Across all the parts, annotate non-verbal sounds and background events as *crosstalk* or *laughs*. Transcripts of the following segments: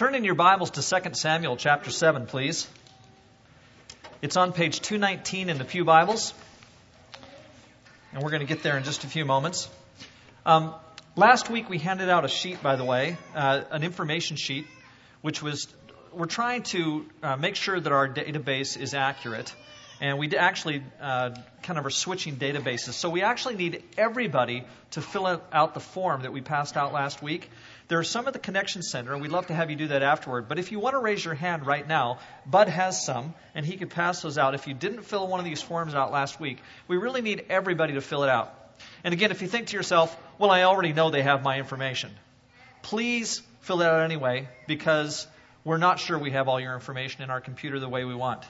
Turn in your Bibles to 2 Samuel chapter 7, please. It's on page 219 in the Pew Bibles. And we're going to get there in just a few moments. Um, last week we handed out a sheet, by the way, uh, an information sheet, which was we're trying to uh, make sure that our database is accurate. And we actually uh, kind of are switching databases. So we actually need everybody to fill out the form that we passed out last week. There are some at the Connection Center, and we'd love to have you do that afterward. But if you want to raise your hand right now, Bud has some, and he could pass those out. If you didn't fill one of these forms out last week, we really need everybody to fill it out. And again, if you think to yourself, well, I already know they have my information, please fill it out anyway, because we're not sure we have all your information in our computer the way we want.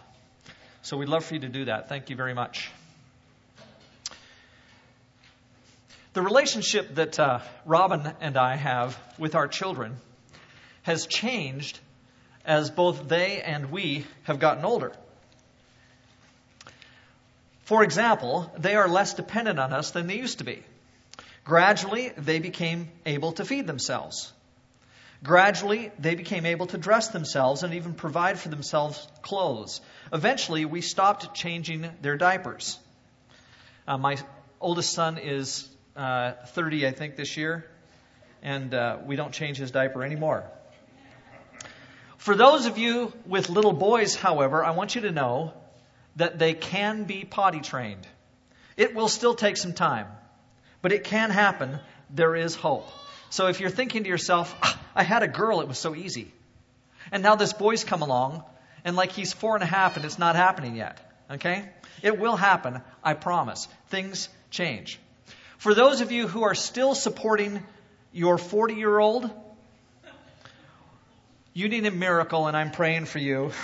So we'd love for you to do that. Thank you very much. The relationship that uh, Robin and I have with our children has changed as both they and we have gotten older. For example, they are less dependent on us than they used to be. Gradually, they became able to feed themselves. Gradually, they became able to dress themselves and even provide for themselves clothes. Eventually, we stopped changing their diapers. Uh, my oldest son is uh, 30, I think, this year, and uh, we don't change his diaper anymore. For those of you with little boys, however, I want you to know that they can be potty trained. It will still take some time, but it can happen. There is hope. So if you're thinking to yourself, ah, I had a girl, it was so easy. And now this boy's come along, and like he's four and a half and it's not happening yet. Okay? It will happen, I promise. Things change. For those of you who are still supporting your 40 year old, you need a miracle, and I'm praying for you. *laughs*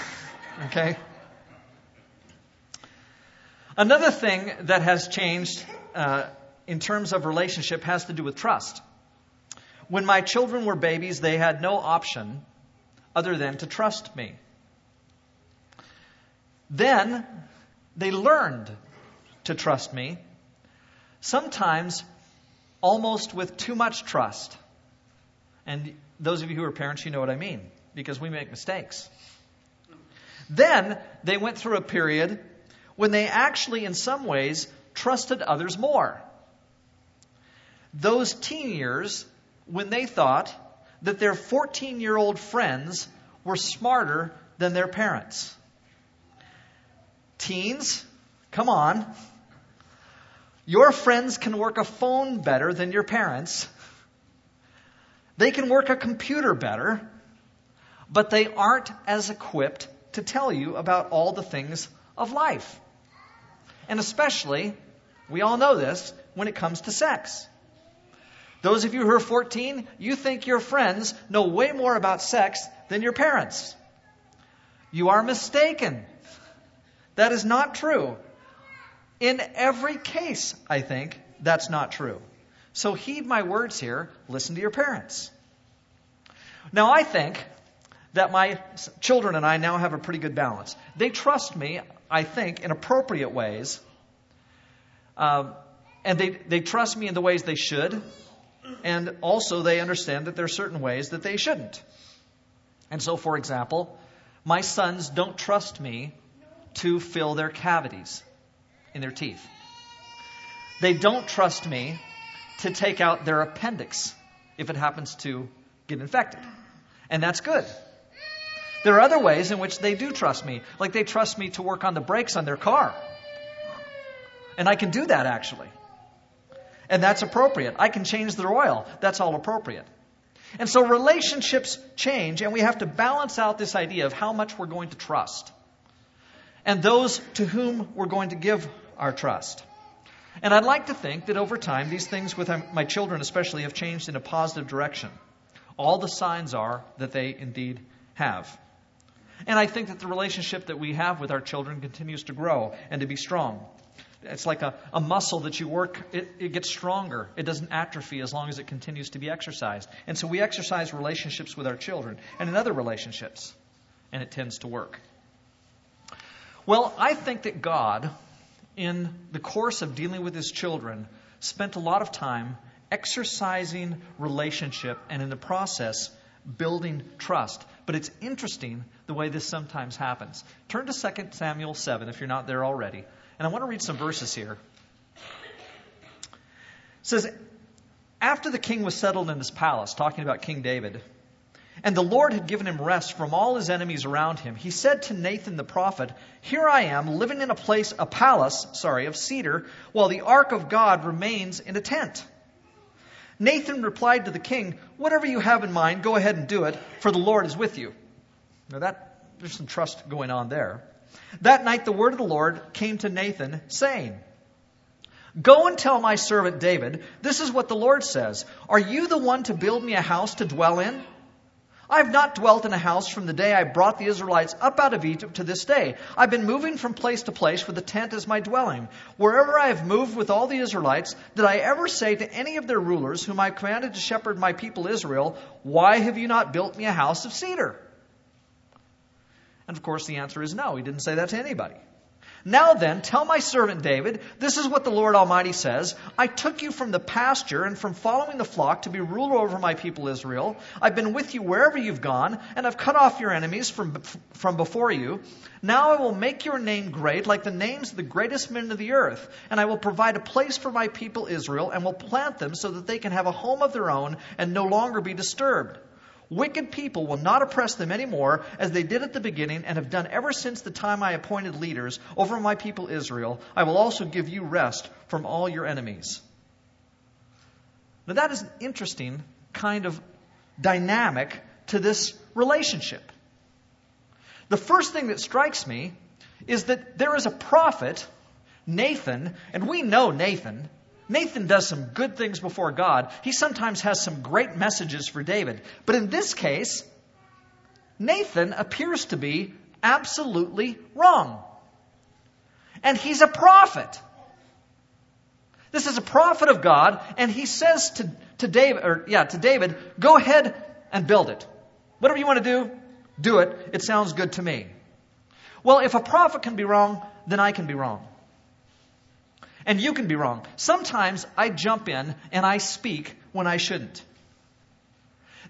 Okay? Another thing that has changed uh, in terms of relationship has to do with trust. When my children were babies, they had no option other than to trust me. Then they learned to trust me, sometimes almost with too much trust. And those of you who are parents, you know what I mean, because we make mistakes. Then they went through a period when they actually, in some ways, trusted others more. Those teen years when they thought that their 14 year old friends were smarter than their parents. Teens, come on. Your friends can work a phone better than your parents. They can work a computer better, but they aren't as equipped to tell you about all the things of life. And especially, we all know this, when it comes to sex. Those of you who are 14, you think your friends know way more about sex than your parents. You are mistaken. That is not true. In every case, I think, that's not true. So heed my words here. Listen to your parents. Now, I think that my children and I now have a pretty good balance. They trust me, I think, in appropriate ways. Uh, and they, they trust me in the ways they should and also they understand that there are certain ways that they shouldn't. And so, for example, my sons don't trust me to fill their cavities in their teeth. They don't trust me to take out their appendix if it happens to get infected. And that's good. There are other ways in which they do trust me, like they trust me to work on the brakes on their car. And I can do that actually. And that's appropriate. I can change their oil. That's all appropriate. And so relationships change, and we have to balance out this idea of how much we're going to trust and those to whom we're going to give our trust. And I'd like to think that over time, these things with my children especially have changed in a positive direction. All the signs are that they indeed have. And I think that the relationship that we have with our children continues to grow and to be strong. It's like a, a muscle that you work, it, it gets stronger. It doesn't atrophy as long as it continues to be exercised. And so we exercise relationships with our children and in other relationships, and it tends to work. Well, I think that God, in the course of dealing with his children, spent a lot of time exercising relationship and in the process building trust But it's interesting the way this sometimes happens. Turn to 2 Samuel 7 if you're not there already. And I want to read some verses here. It says, After the king was settled in his palace, talking about King David, and the Lord had given him rest from all his enemies around him, he said to Nathan the prophet, Here I am, living in a place, a palace, sorry, of cedar, while the ark of God remains in a tent. Nathan replied to the king, Whatever you have in mind, go ahead and do it, for the Lord is with you. Now that, there's some trust going on there. That night the word of the Lord came to Nathan, saying, Go and tell my servant David, this is what the Lord says. Are you the one to build me a house to dwell in? I have not dwelt in a house from the day I brought the Israelites up out of Egypt to this day. I've been moving from place to place with a tent as my dwelling. Wherever I have moved with all the Israelites, did I ever say to any of their rulers, whom I commanded to shepherd my people Israel, Why have you not built me a house of cedar? And of course, the answer is no. He didn't say that to anybody. Now then, tell my servant David, this is what the Lord Almighty says I took you from the pasture and from following the flock to be ruler over my people Israel. I've been with you wherever you've gone, and I've cut off your enemies from, from before you. Now I will make your name great, like the names of the greatest men of the earth, and I will provide a place for my people Israel, and will plant them so that they can have a home of their own and no longer be disturbed. Wicked people will not oppress them anymore as they did at the beginning and have done ever since the time I appointed leaders over my people Israel. I will also give you rest from all your enemies. Now, that is an interesting kind of dynamic to this relationship. The first thing that strikes me is that there is a prophet, Nathan, and we know Nathan. Nathan does some good things before God. He sometimes has some great messages for David. But in this case, Nathan appears to be absolutely wrong. And he's a prophet. This is a prophet of God, and he says to, to David, or yeah, to David, go ahead and build it. Whatever you want to do, do it. It sounds good to me. Well, if a prophet can be wrong, then I can be wrong. And you can be wrong. Sometimes I jump in and I speak when I shouldn't.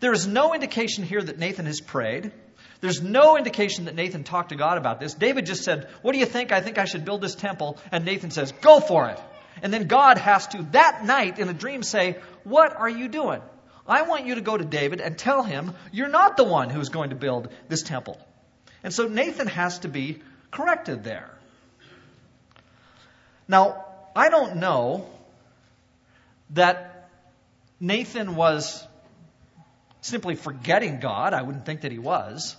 There is no indication here that Nathan has prayed. There's no indication that Nathan talked to God about this. David just said, What do you think? I think I should build this temple. And Nathan says, Go for it. And then God has to, that night in a dream, say, What are you doing? I want you to go to David and tell him you're not the one who's going to build this temple. And so Nathan has to be corrected there. Now, I don't know that Nathan was simply forgetting God. I wouldn't think that he was.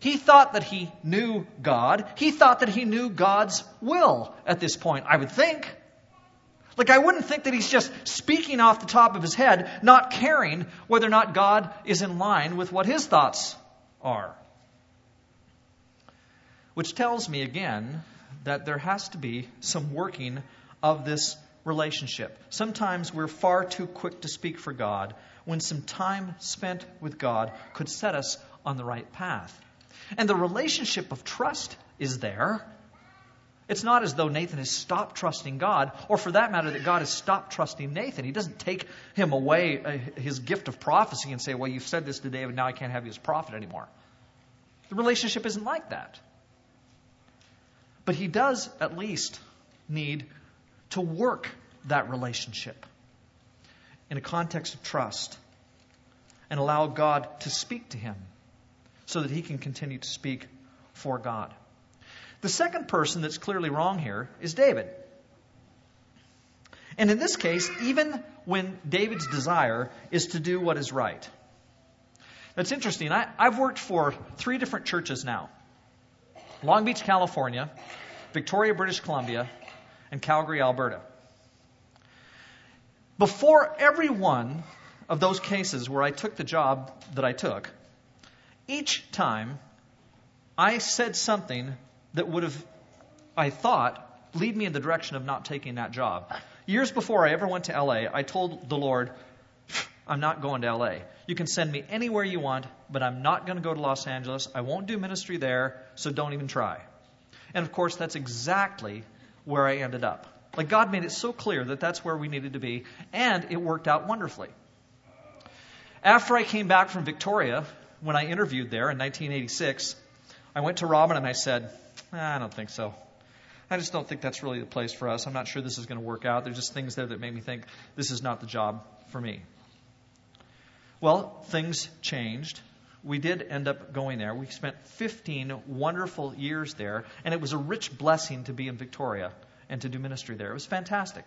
He thought that he knew God. He thought that he knew God's will at this point, I would think. Like, I wouldn't think that he's just speaking off the top of his head, not caring whether or not God is in line with what his thoughts are. Which tells me again that there has to be some working of this relationship. Sometimes we're far too quick to speak for God when some time spent with God could set us on the right path. And the relationship of trust is there. It's not as though Nathan has stopped trusting God, or for that matter, that God has stopped trusting Nathan. He doesn't take him away uh, his gift of prophecy and say, Well, you've said this to David, now I can't have you as prophet anymore. The relationship isn't like that. But he does at least need to work that relationship in a context of trust and allow God to speak to him so that he can continue to speak for God. The second person that's clearly wrong here is David. And in this case, even when David's desire is to do what is right. That's interesting. I, have worked for three different churches now Long Beach, California, Victoria, British Columbia, and Calgary, Alberta. Before every one of those cases where I took the job that I took, each time I said something that would have, I thought, lead me in the direction of not taking that job. Years before I ever went to LA, I told the Lord, I'm not going to LA. You can send me anywhere you want, but I'm not going to go to Los Angeles. I won't do ministry there, so don't even try. And of course, that's exactly where I ended up. Like God made it so clear that that's where we needed to be, and it worked out wonderfully. After I came back from Victoria, when I interviewed there in 1986, I went to Robin and I said, I don't think so. I just don't think that's really the place for us. I'm not sure this is going to work out. There's just things there that make me think this is not the job for me. Well, things changed. We did end up going there. We spent 15 wonderful years there, and it was a rich blessing to be in Victoria and to do ministry there. It was fantastic.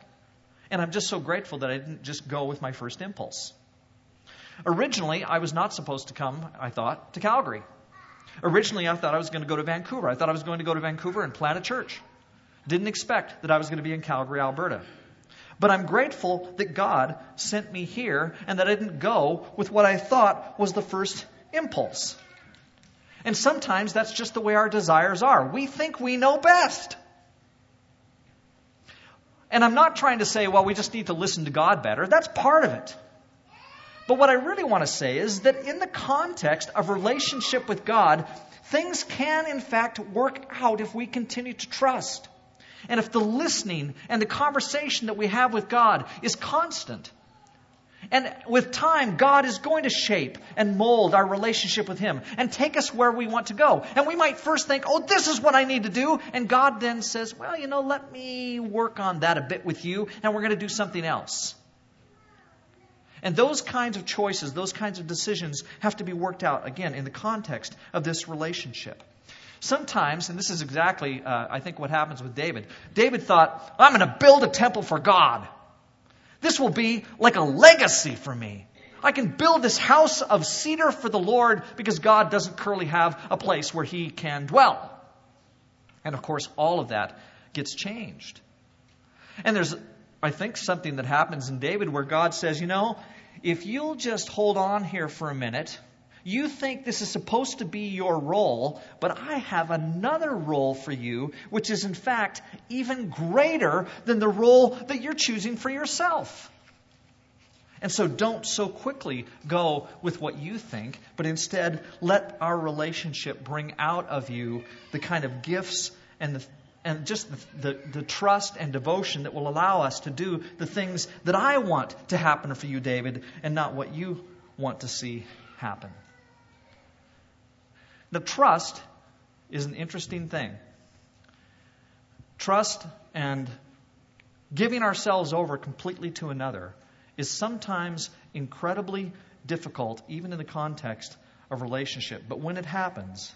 And I'm just so grateful that I didn't just go with my first impulse. Originally, I was not supposed to come, I thought, to Calgary. Originally, I thought I was going to go to Vancouver. I thought I was going to go to Vancouver and plant a church. Didn't expect that I was going to be in Calgary, Alberta. But I'm grateful that God sent me here and that I didn't go with what I thought was the first impulse. And sometimes that's just the way our desires are. We think we know best. And I'm not trying to say, well, we just need to listen to God better. That's part of it. But what I really want to say is that in the context of relationship with God, things can in fact work out if we continue to trust. And if the listening and the conversation that we have with God is constant. And with time, God is going to shape and mold our relationship with Him and take us where we want to go. And we might first think, oh, this is what I need to do. And God then says, well, you know, let me work on that a bit with you, and we're going to do something else. And those kinds of choices, those kinds of decisions have to be worked out, again, in the context of this relationship. Sometimes, and this is exactly, uh, I think, what happens with David. David thought, I'm going to build a temple for God. This will be like a legacy for me. I can build this house of cedar for the Lord because God doesn't currently have a place where he can dwell. And of course, all of that gets changed. And there's, I think, something that happens in David where God says, you know, if you'll just hold on here for a minute, you think this is supposed to be your role, but I have another role for you, which is in fact even greater than the role that you're choosing for yourself. And so don't so quickly go with what you think, but instead let our relationship bring out of you the kind of gifts and the and just the, the, the, trust and devotion that will allow us to do the things that I want to happen for you, David, and not what you want to see happen. The trust is an interesting thing. Trust and giving ourselves over completely to another is sometimes incredibly difficult, even in the context of relationship. But when it happens,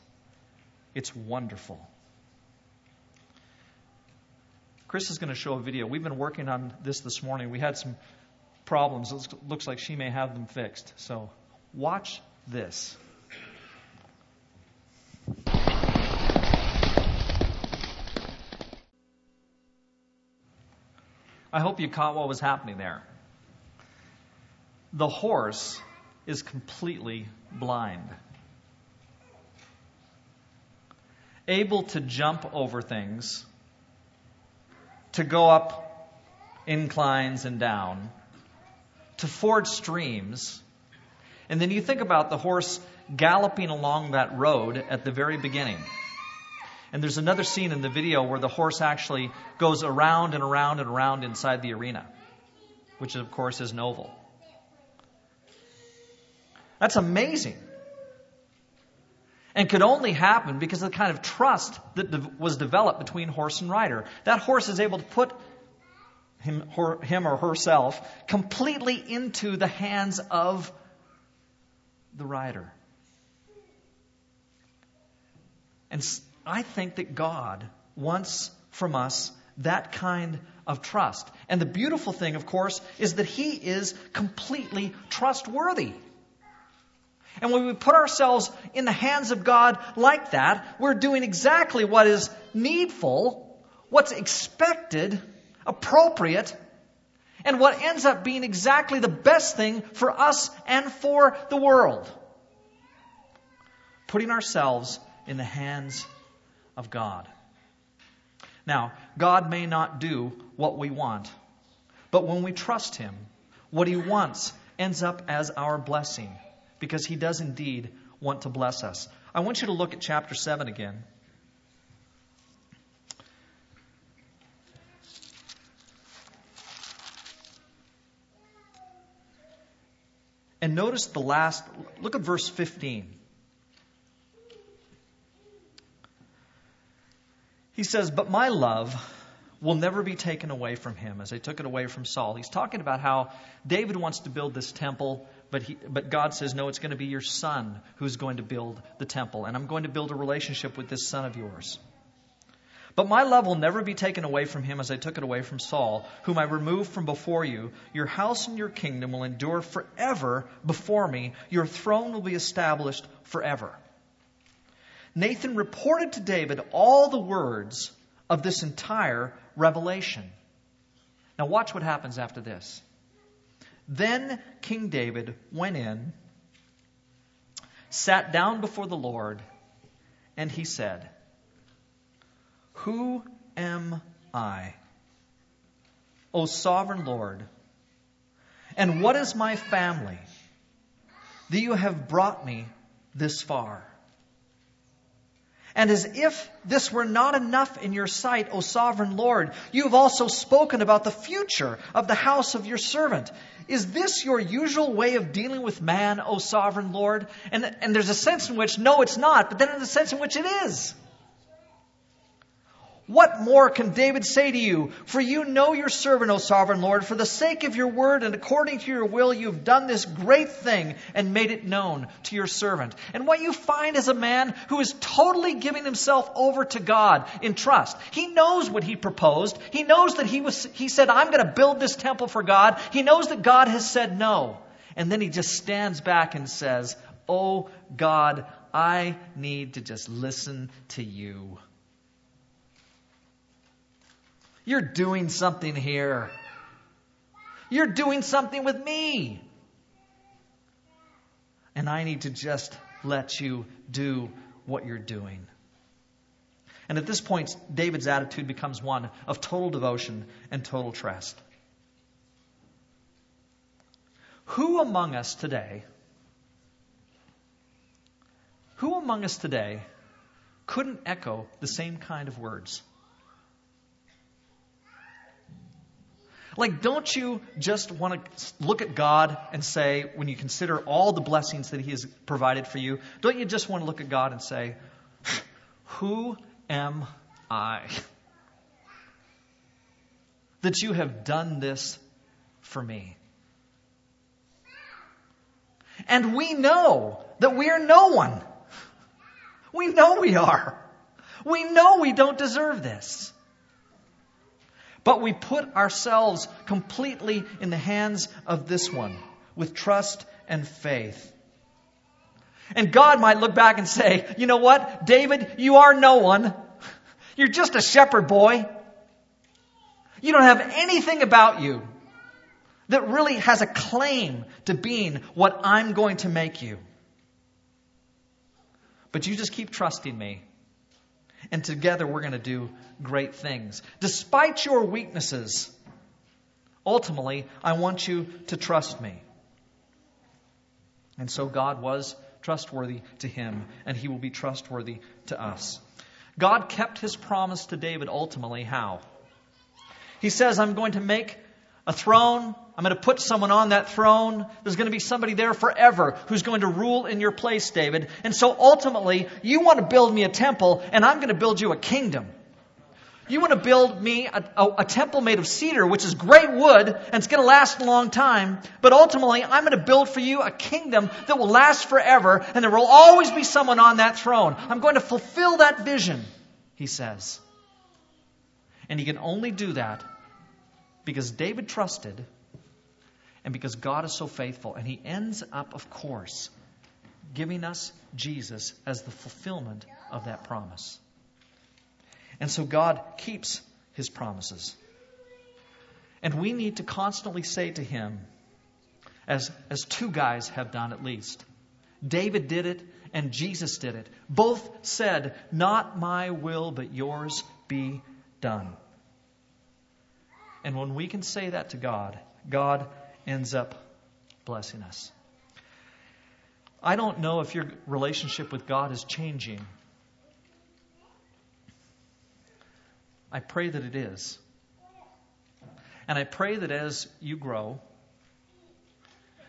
it's wonderful. Chris is going to show a video. We've been working on this this morning. We had some problems. It looks like she may have them fixed. So watch this. I hope you caught what was happening there. The horse is completely blind, able to jump over things, to go up inclines and down, to ford streams. And then you think about the horse galloping along that road at the very beginning. And there's another scene in the video where the horse actually goes around and around and around inside the arena, which of course is an oval. That's amazing. And could only happen because of the kind of trust that was developed between horse and rider. That horse is able to put him, or herself completely into the hands of the rider. And I think that God wants from us that kind of trust. And the beautiful thing, of course, is that He is completely trustworthy. And when we put ourselves in the hands of God like that, we're doing exactly what is needful, what's expected, appropriate, and what ends up being exactly the best thing for us and for the world. Putting ourselves in the hands of God. Now, God may not do what we want, but when we trust Him, what He wants ends up as our blessing because He does indeed want to bless us. I want you to look at chapter 7 again. And notice the last, look at verse 15. He says, But my love will never be taken away from him as they took it away from Saul. He's talking about how David wants to build this temple, but, he, but God says, No, it's going to be your son who's going to build the temple, and I'm going to build a relationship with this son of yours. But my love will never be taken away from him as I took it away from Saul, whom I removed from before you. Your house and your kingdom will endure forever before me. Your throne will be established forever. Nathan reported to David all the words of this entire revelation. Now, watch what happens after this. Then King David went in, sat down before the Lord, and he said, who am I? O sovereign Lord, and what is my family that you have brought me this far? And as if this were not enough in your sight, O sovereign Lord, you have also spoken about the future of the house of your servant. Is this your usual way of dealing with man, O sovereign Lord? And, and there's a sense in which, no, it's not, but then in the sense in which it is. What more can David say to you? For you know your servant, O sovereign Lord. For the sake of your word and according to your will, you have done this great thing and made it known to your servant. And what you find is a man who is totally giving himself over to God in trust. He knows what he proposed. He knows that he was, he said, I'm going to build this temple for God. He knows that God has said no. And then he just stands back and says, Oh God, I need to just listen to you. You're doing something here. You're doing something with me. And I need to just let you do what you're doing. And at this point, David's attitude becomes one of total devotion and total trust. Who among us today, who among us today couldn't echo the same kind of words? Like, don't you just want to look at God and say, when you consider all the blessings that He has provided for you, don't you just want to look at God and say, Who am I? That you have done this for me. And we know that we are no one. We know we are. We know we don't deserve this. But we put ourselves completely in the hands of this one with trust and faith. And God might look back and say, you know what, David, you are no one. *laughs* You're just a shepherd boy. You don't have anything about you that really has a claim to being what I'm going to make you. But you just keep trusting me and together we're going to do great things. Despite your weaknesses, ultimately, I want you to trust me. And so God was trustworthy to him, and he will be trustworthy to us. God kept his promise to David ultimately how? He says, I'm going to make a throne. I'm going to put someone on that throne. There's going to be somebody there forever who's going to rule in your place, David. And so ultimately, you want to build me a temple, and I'm going to build you a kingdom. You want to build me a, a, a, temple made of cedar, which is great wood, and it's going to last a long time. But ultimately, I'm going to build for you a kingdom that will last forever, and there will always be someone on that throne. I'm going to fulfill that vision, he says. And he can only do that because David trusted and because God is so faithful. And he ends up, of course, giving us Jesus as the fulfillment of that promise. And so God keeps his promises. And we need to constantly say to him, as, as two guys have done at least, David did it and Jesus did it. Both said, Not my will, but yours be done. And when we can say that to God, God ends up blessing us. I don't know if your relationship with God is changing. I pray that it is. And I pray that as you grow,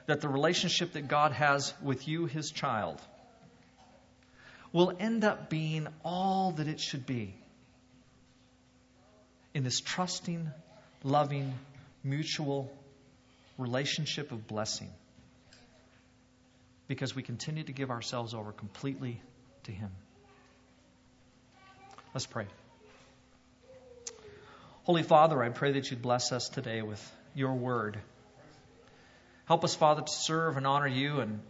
that the relationship that God has with you, his child, will end up being all that it should be. in this trusting, loving, mutual relationship of blessing because we continue to give ourselves over completely to Him. Let's pray. Holy Father, I pray that you'd bless us today with your word. Help us, Father, to serve and honor you and,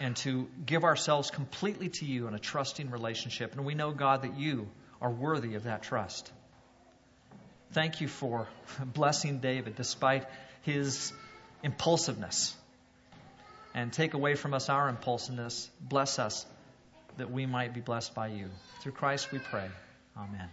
and to give ourselves completely to you in a trusting relationship. And we know, God, that you are worthy of that trust. Thank you for blessing David despite his impulsiveness. And take away from us our impulsiveness. Bless us that we might be blessed by you. Through Christ we pray. Amen.